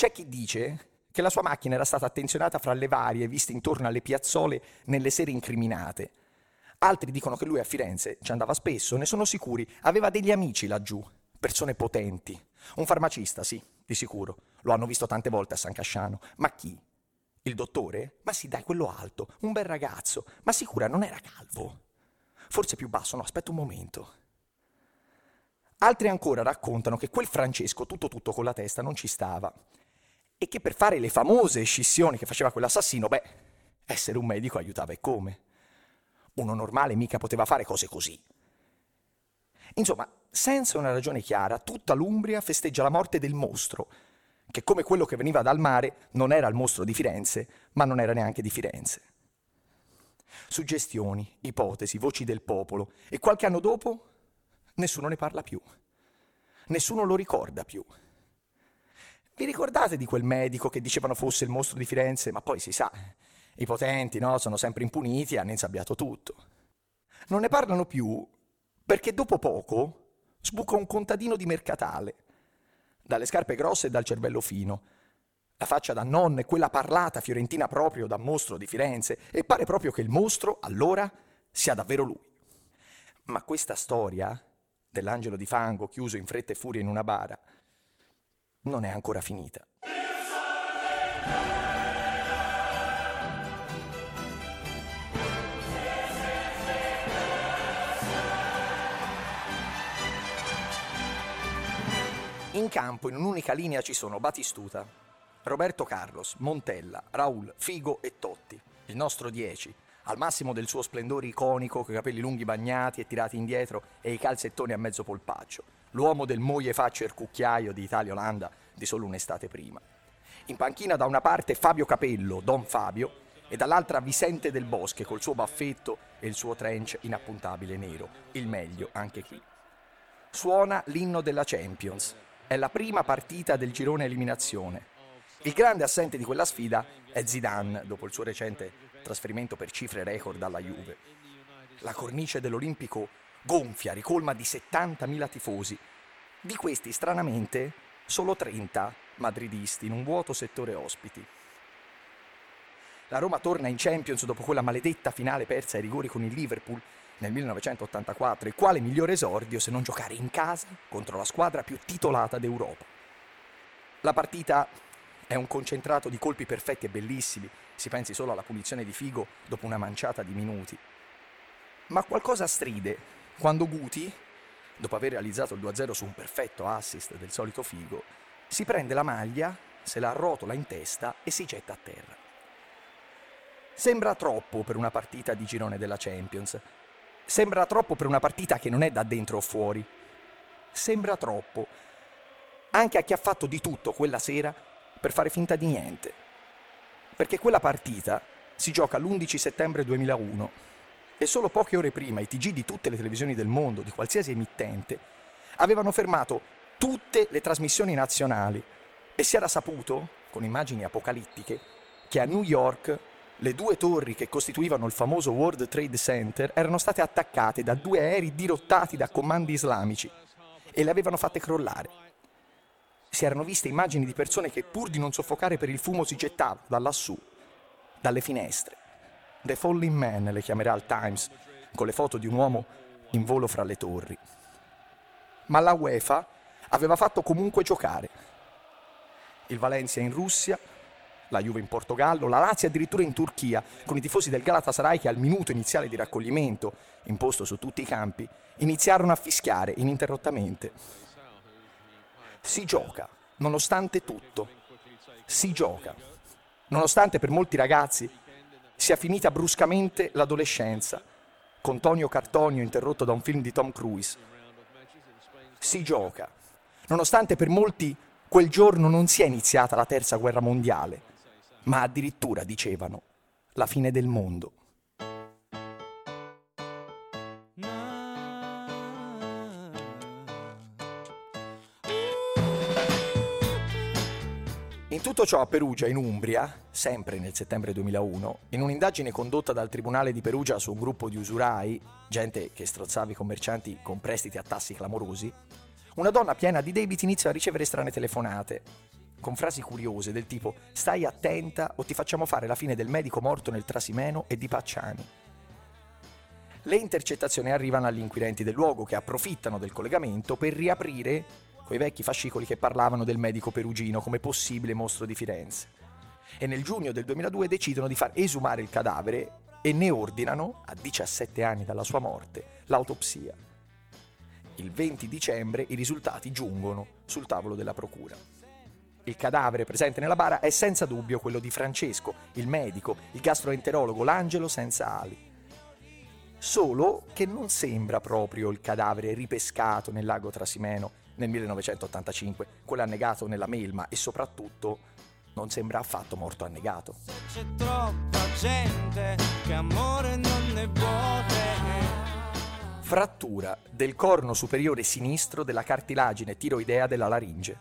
C'è chi dice che la sua macchina era stata attenzionata fra le varie viste intorno alle piazzole nelle sere incriminate. Altri dicono che lui a Firenze ci andava spesso, ne sono sicuri, aveva degli amici laggiù, persone potenti. Un farmacista, sì, di sicuro. Lo hanno visto tante volte a San Casciano. Ma chi? Il dottore? Ma sì, dai, quello alto, un bel ragazzo. Ma sicura non era calvo? Forse più basso, no, aspetta un momento. Altri ancora raccontano che quel Francesco tutto tutto con la testa non ci stava e che per fare le famose scissioni che faceva quell'assassino, beh, essere un medico aiutava e come. Uno normale mica poteva fare cose così. Insomma, senza una ragione chiara, tutta l'Umbria festeggia la morte del mostro, che come quello che veniva dal mare non era il mostro di Firenze, ma non era neanche di Firenze. Suggestioni, ipotesi, voci del popolo e qualche anno dopo nessuno ne parla più. Nessuno lo ricorda più. Vi ricordate di quel medico che dicevano fosse il mostro di Firenze, ma poi si sa, i potenti no, sono sempre impuniti e hanno insabbiato tutto. Non ne parlano più perché dopo poco sbuca un contadino di mercatale, dalle scarpe grosse e dal cervello fino, la faccia da nonna e quella parlata fiorentina proprio da mostro di Firenze, e pare proprio che il mostro, allora, sia davvero lui. Ma questa storia dell'angelo di fango chiuso in fretta e furia in una bara non è ancora finita. In campo, in un'unica linea, ci sono Batistuta, Roberto Carlos, Montella, Raul, Figo e Totti, il nostro 10, al massimo del suo splendore iconico, con i capelli lunghi bagnati e tirati indietro e i calzettoni a mezzo polpaccio, l'uomo del moglie faccia e cucchiaio di Italia-Olanda di solo un'estate prima. In panchina da una parte Fabio Capello, Don Fabio, e dall'altra Vicente del Bosche col suo baffetto e il suo trench inappuntabile nero, il meglio anche qui. Suona l'inno della Champions, è la prima partita del girone eliminazione. Il grande assente di quella sfida è Zidane, dopo il suo recente trasferimento per cifre record alla Juve. La cornice dell'Olimpico gonfia, ricolma di 70.000 tifosi. Di questi, stranamente, solo 30 madridisti in un vuoto settore ospiti. La Roma torna in Champions dopo quella maledetta finale persa ai rigori con il Liverpool nel 1984 e quale migliore esordio se non giocare in casa contro la squadra più titolata d'Europa. La partita è un concentrato di colpi perfetti e bellissimi, si pensi solo alla punizione di Figo dopo una manciata di minuti. Ma qualcosa stride quando Guti, dopo aver realizzato il 2-0 su un perfetto assist del solito Figo, si prende la maglia, se la arrotola in testa e si getta a terra. Sembra troppo per una partita di girone della Champions, Sembra troppo per una partita che non è da dentro o fuori. Sembra troppo. Anche a chi ha fatto di tutto quella sera per fare finta di niente. Perché quella partita si gioca l'11 settembre 2001 e solo poche ore prima i TG di tutte le televisioni del mondo, di qualsiasi emittente, avevano fermato tutte le trasmissioni nazionali e si era saputo, con immagini apocalittiche, che a New York le due torri che costituivano il famoso World Trade Center erano state attaccate da due aerei dirottati da comandi islamici e le avevano fatte crollare. Si erano viste immagini di persone che pur di non soffocare per il fumo si gettavano da lassù, dalle finestre. The Falling Man le chiamerà il Times, con le foto di un uomo in volo fra le torri. Ma la UEFA aveva fatto comunque giocare. Il Valencia in Russia, la Juve in Portogallo, la Lazio addirittura in Turchia, con i tifosi del Galatasaray che al minuto iniziale di raccoglimento, imposto su tutti i campi, iniziarono a fischiare ininterrottamente. Si gioca, nonostante tutto. Si gioca. Nonostante per molti ragazzi sia finita bruscamente l'adolescenza, con Tonio Cartonio interrotto da un film di Tom Cruise. Si gioca. Nonostante per molti quel giorno non sia iniziata la terza guerra mondiale, ma addirittura dicevano la fine del mondo. Tutto ciò a Perugia, in Umbria, sempre nel settembre 2001, in un'indagine condotta dal Tribunale di Perugia su un gruppo di usurai, gente che strozzava i commercianti con prestiti a tassi clamorosi, una donna piena di debiti inizia a ricevere strane telefonate con frasi curiose del tipo stai attenta o ti facciamo fare la fine del medico morto nel Trasimeno e di Pacciani. Le intercettazioni arrivano agli inquirenti del luogo che approfittano del collegamento per riaprire quei vecchi fascicoli che parlavano del medico perugino come possibile mostro di Firenze. E nel giugno del 2002 decidono di far esumare il cadavere e ne ordinano, a 17 anni dalla sua morte, l'autopsia. Il 20 dicembre i risultati giungono sul tavolo della procura. Il cadavere presente nella bara è senza dubbio quello di Francesco, il medico, il gastroenterologo, l'angelo senza ali. Solo che non sembra proprio il cadavere ripescato nel lago Trasimeno nel 1985, quello annegato nella melma e soprattutto non sembra affatto morto annegato. C'è troppa gente che amore non ne vuole. Frattura del corno superiore sinistro della cartilagine tiroidea della laringe.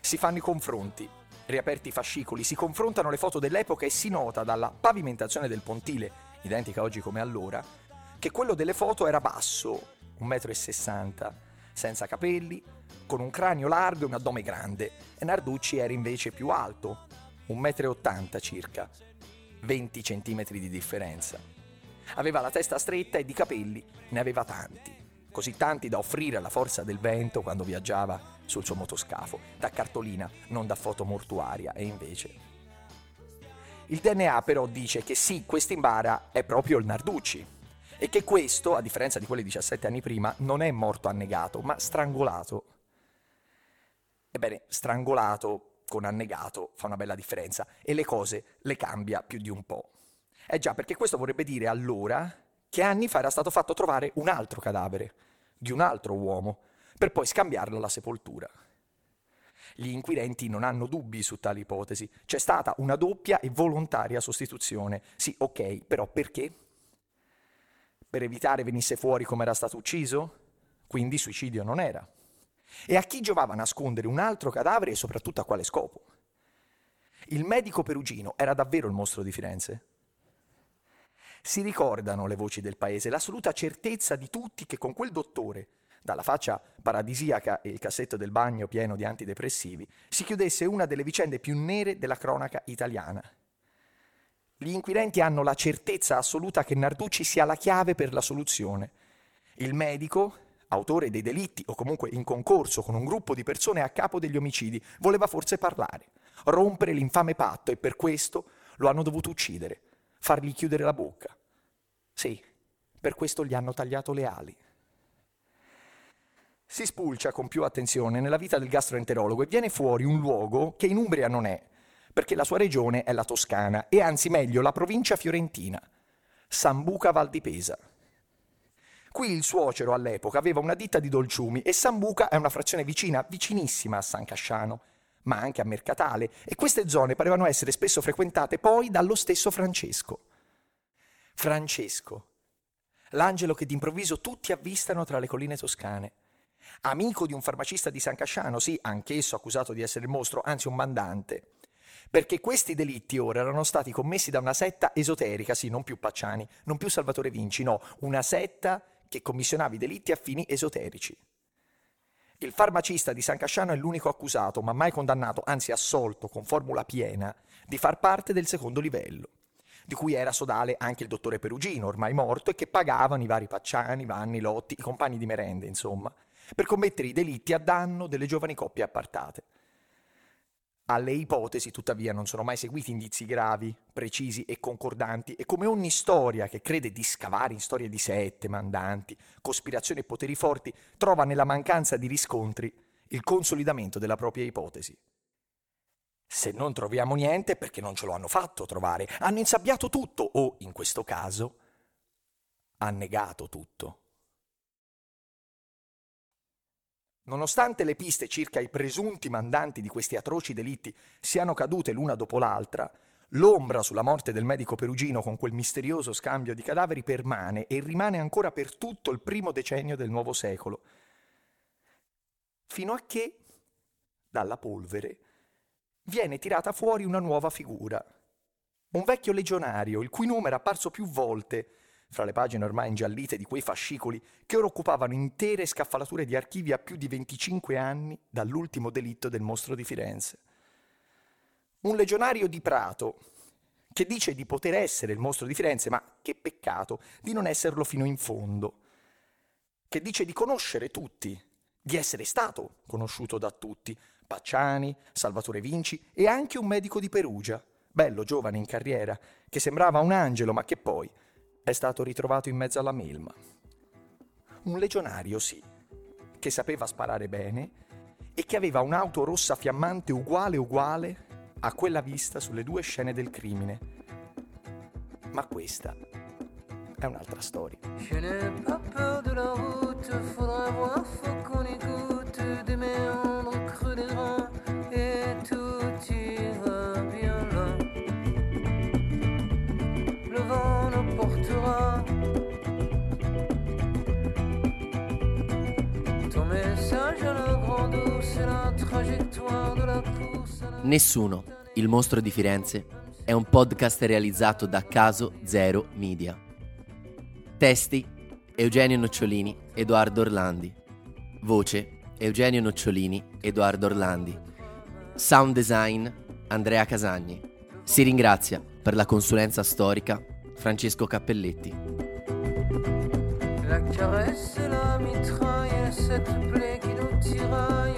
Si fanno i confronti. Riaperti i fascicoli, si confrontano le foto dell'epoca e si nota dalla pavimentazione del pontile, identica oggi come allora, che quello delle foto era basso, 1,60 m, senza capelli, con un cranio largo e un addome grande, e Narducci era invece più alto, 1,80 m circa, 20 cm di differenza. Aveva la testa stretta e di capelli ne aveva tanti, così tanti da offrire alla forza del vento quando viaggiava sul suo motoscafo, da cartolina, non da foto mortuaria, e invece... Il DNA però dice che sì, quest'imbara è proprio il Narducci, e che questo, a differenza di quelli 17 anni prima, non è morto annegato, ma strangolato. Ebbene, strangolato con annegato fa una bella differenza e le cose le cambia più di un po'. Eh già, perché questo vorrebbe dire allora che anni fa era stato fatto trovare un altro cadavere di un altro uomo per poi scambiarlo alla sepoltura. Gli inquirenti non hanno dubbi su tale ipotesi. C'è stata una doppia e volontaria sostituzione. Sì, ok, però perché? Per evitare venisse fuori come era stato ucciso? Quindi suicidio non era. E a chi giovava nascondere un altro cadavere e soprattutto a quale scopo? Il medico perugino era davvero il mostro di Firenze? Si ricordano le voci del paese, l'assoluta certezza di tutti che con quel dottore, dalla faccia paradisiaca e il cassetto del bagno pieno di antidepressivi, si chiudesse una delle vicende più nere della cronaca italiana. Gli inquirenti hanno la certezza assoluta che Narducci sia la chiave per la soluzione. Il medico, autore dei delitti o comunque in concorso con un gruppo di persone a capo degli omicidi, voleva forse parlare, rompere l'infame patto e per questo lo hanno dovuto uccidere fargli chiudere la bocca. Sì, per questo gli hanno tagliato le ali. Si spulcia con più attenzione nella vita del gastroenterologo e viene fuori un luogo che in Umbria non è, perché la sua regione è la Toscana e anzi meglio la provincia fiorentina, Sambuca Val di Pesa. Qui il suocero all'epoca aveva una ditta di dolciumi e Sambuca è una frazione vicina, vicinissima a San Casciano, ma anche a Mercatale, e queste zone parevano essere spesso frequentate poi dallo stesso Francesco. Francesco, l'angelo che d'improvviso tutti avvistano tra le colline toscane. Amico di un farmacista di San Casciano, sì, anch'esso accusato di essere il mostro, anzi un mandante. Perché questi delitti ora erano stati commessi da una setta esoterica, sì, non più Pacciani, non più Salvatore Vinci, no, una setta che commissionava i delitti a fini esoterici. Il farmacista di San Casciano è l'unico accusato, ma mai condannato, anzi assolto con formula piena, di far parte del secondo livello, di cui era sodale anche il dottore Perugino, ormai morto, e che pagavano i vari Pacciani, Vanni, Lotti, i compagni di merende, insomma, per commettere i delitti a danno delle giovani coppie appartate. Alle ipotesi, tuttavia, non sono mai seguiti indizi gravi, precisi e concordanti e come ogni storia che crede di scavare in storie di sette, mandanti, cospirazioni e poteri forti, trova nella mancanza di riscontri il consolidamento della propria ipotesi. Se non troviamo niente perché non ce lo hanno fatto trovare, hanno insabbiato tutto o, in questo caso, annegato tutto. Nonostante le piste circa i presunti mandanti di questi atroci delitti siano cadute l'una dopo l'altra, l'ombra sulla morte del medico perugino con quel misterioso scambio di cadaveri permane e rimane ancora per tutto il primo decennio del nuovo secolo. Fino a che, dalla polvere, viene tirata fuori una nuova figura. Un vecchio legionario, il cui nome era apparso più volte fra le pagine ormai ingiallite di quei fascicoli che ora occupavano intere scaffalature di archivi a più di 25 anni dall'ultimo delitto del mostro di Firenze. Un legionario di Prato che dice di poter essere il mostro di Firenze, ma che peccato di non esserlo fino in fondo. Che dice di conoscere tutti, di essere stato conosciuto da tutti, Pacciani, Salvatore Vinci e anche un medico di Perugia, bello, giovane, in carriera, che sembrava un angelo, ma che poi è stato ritrovato in mezzo alla melma. Un legionario, sì, che sapeva sparare bene e che aveva un'auto rossa fiammante uguale uguale a quella vista sulle due scene del crimine. Ma questa è un'altra storia. Je n'ai pas peur de la route, faudra voir, Nessuno, il mostro di Firenze, è un podcast realizzato da Caso Zero Media. Testi Eugenio Nocciolini, Edoardo Orlandi. Voce Eugenio Nocciolini, Edoardo Orlandi. Sound design Andrea Casagni. Si ringrazia per la consulenza storica Francesco Cappelletti. La caresse, la mitraille, cette plaie qui nous tiraille.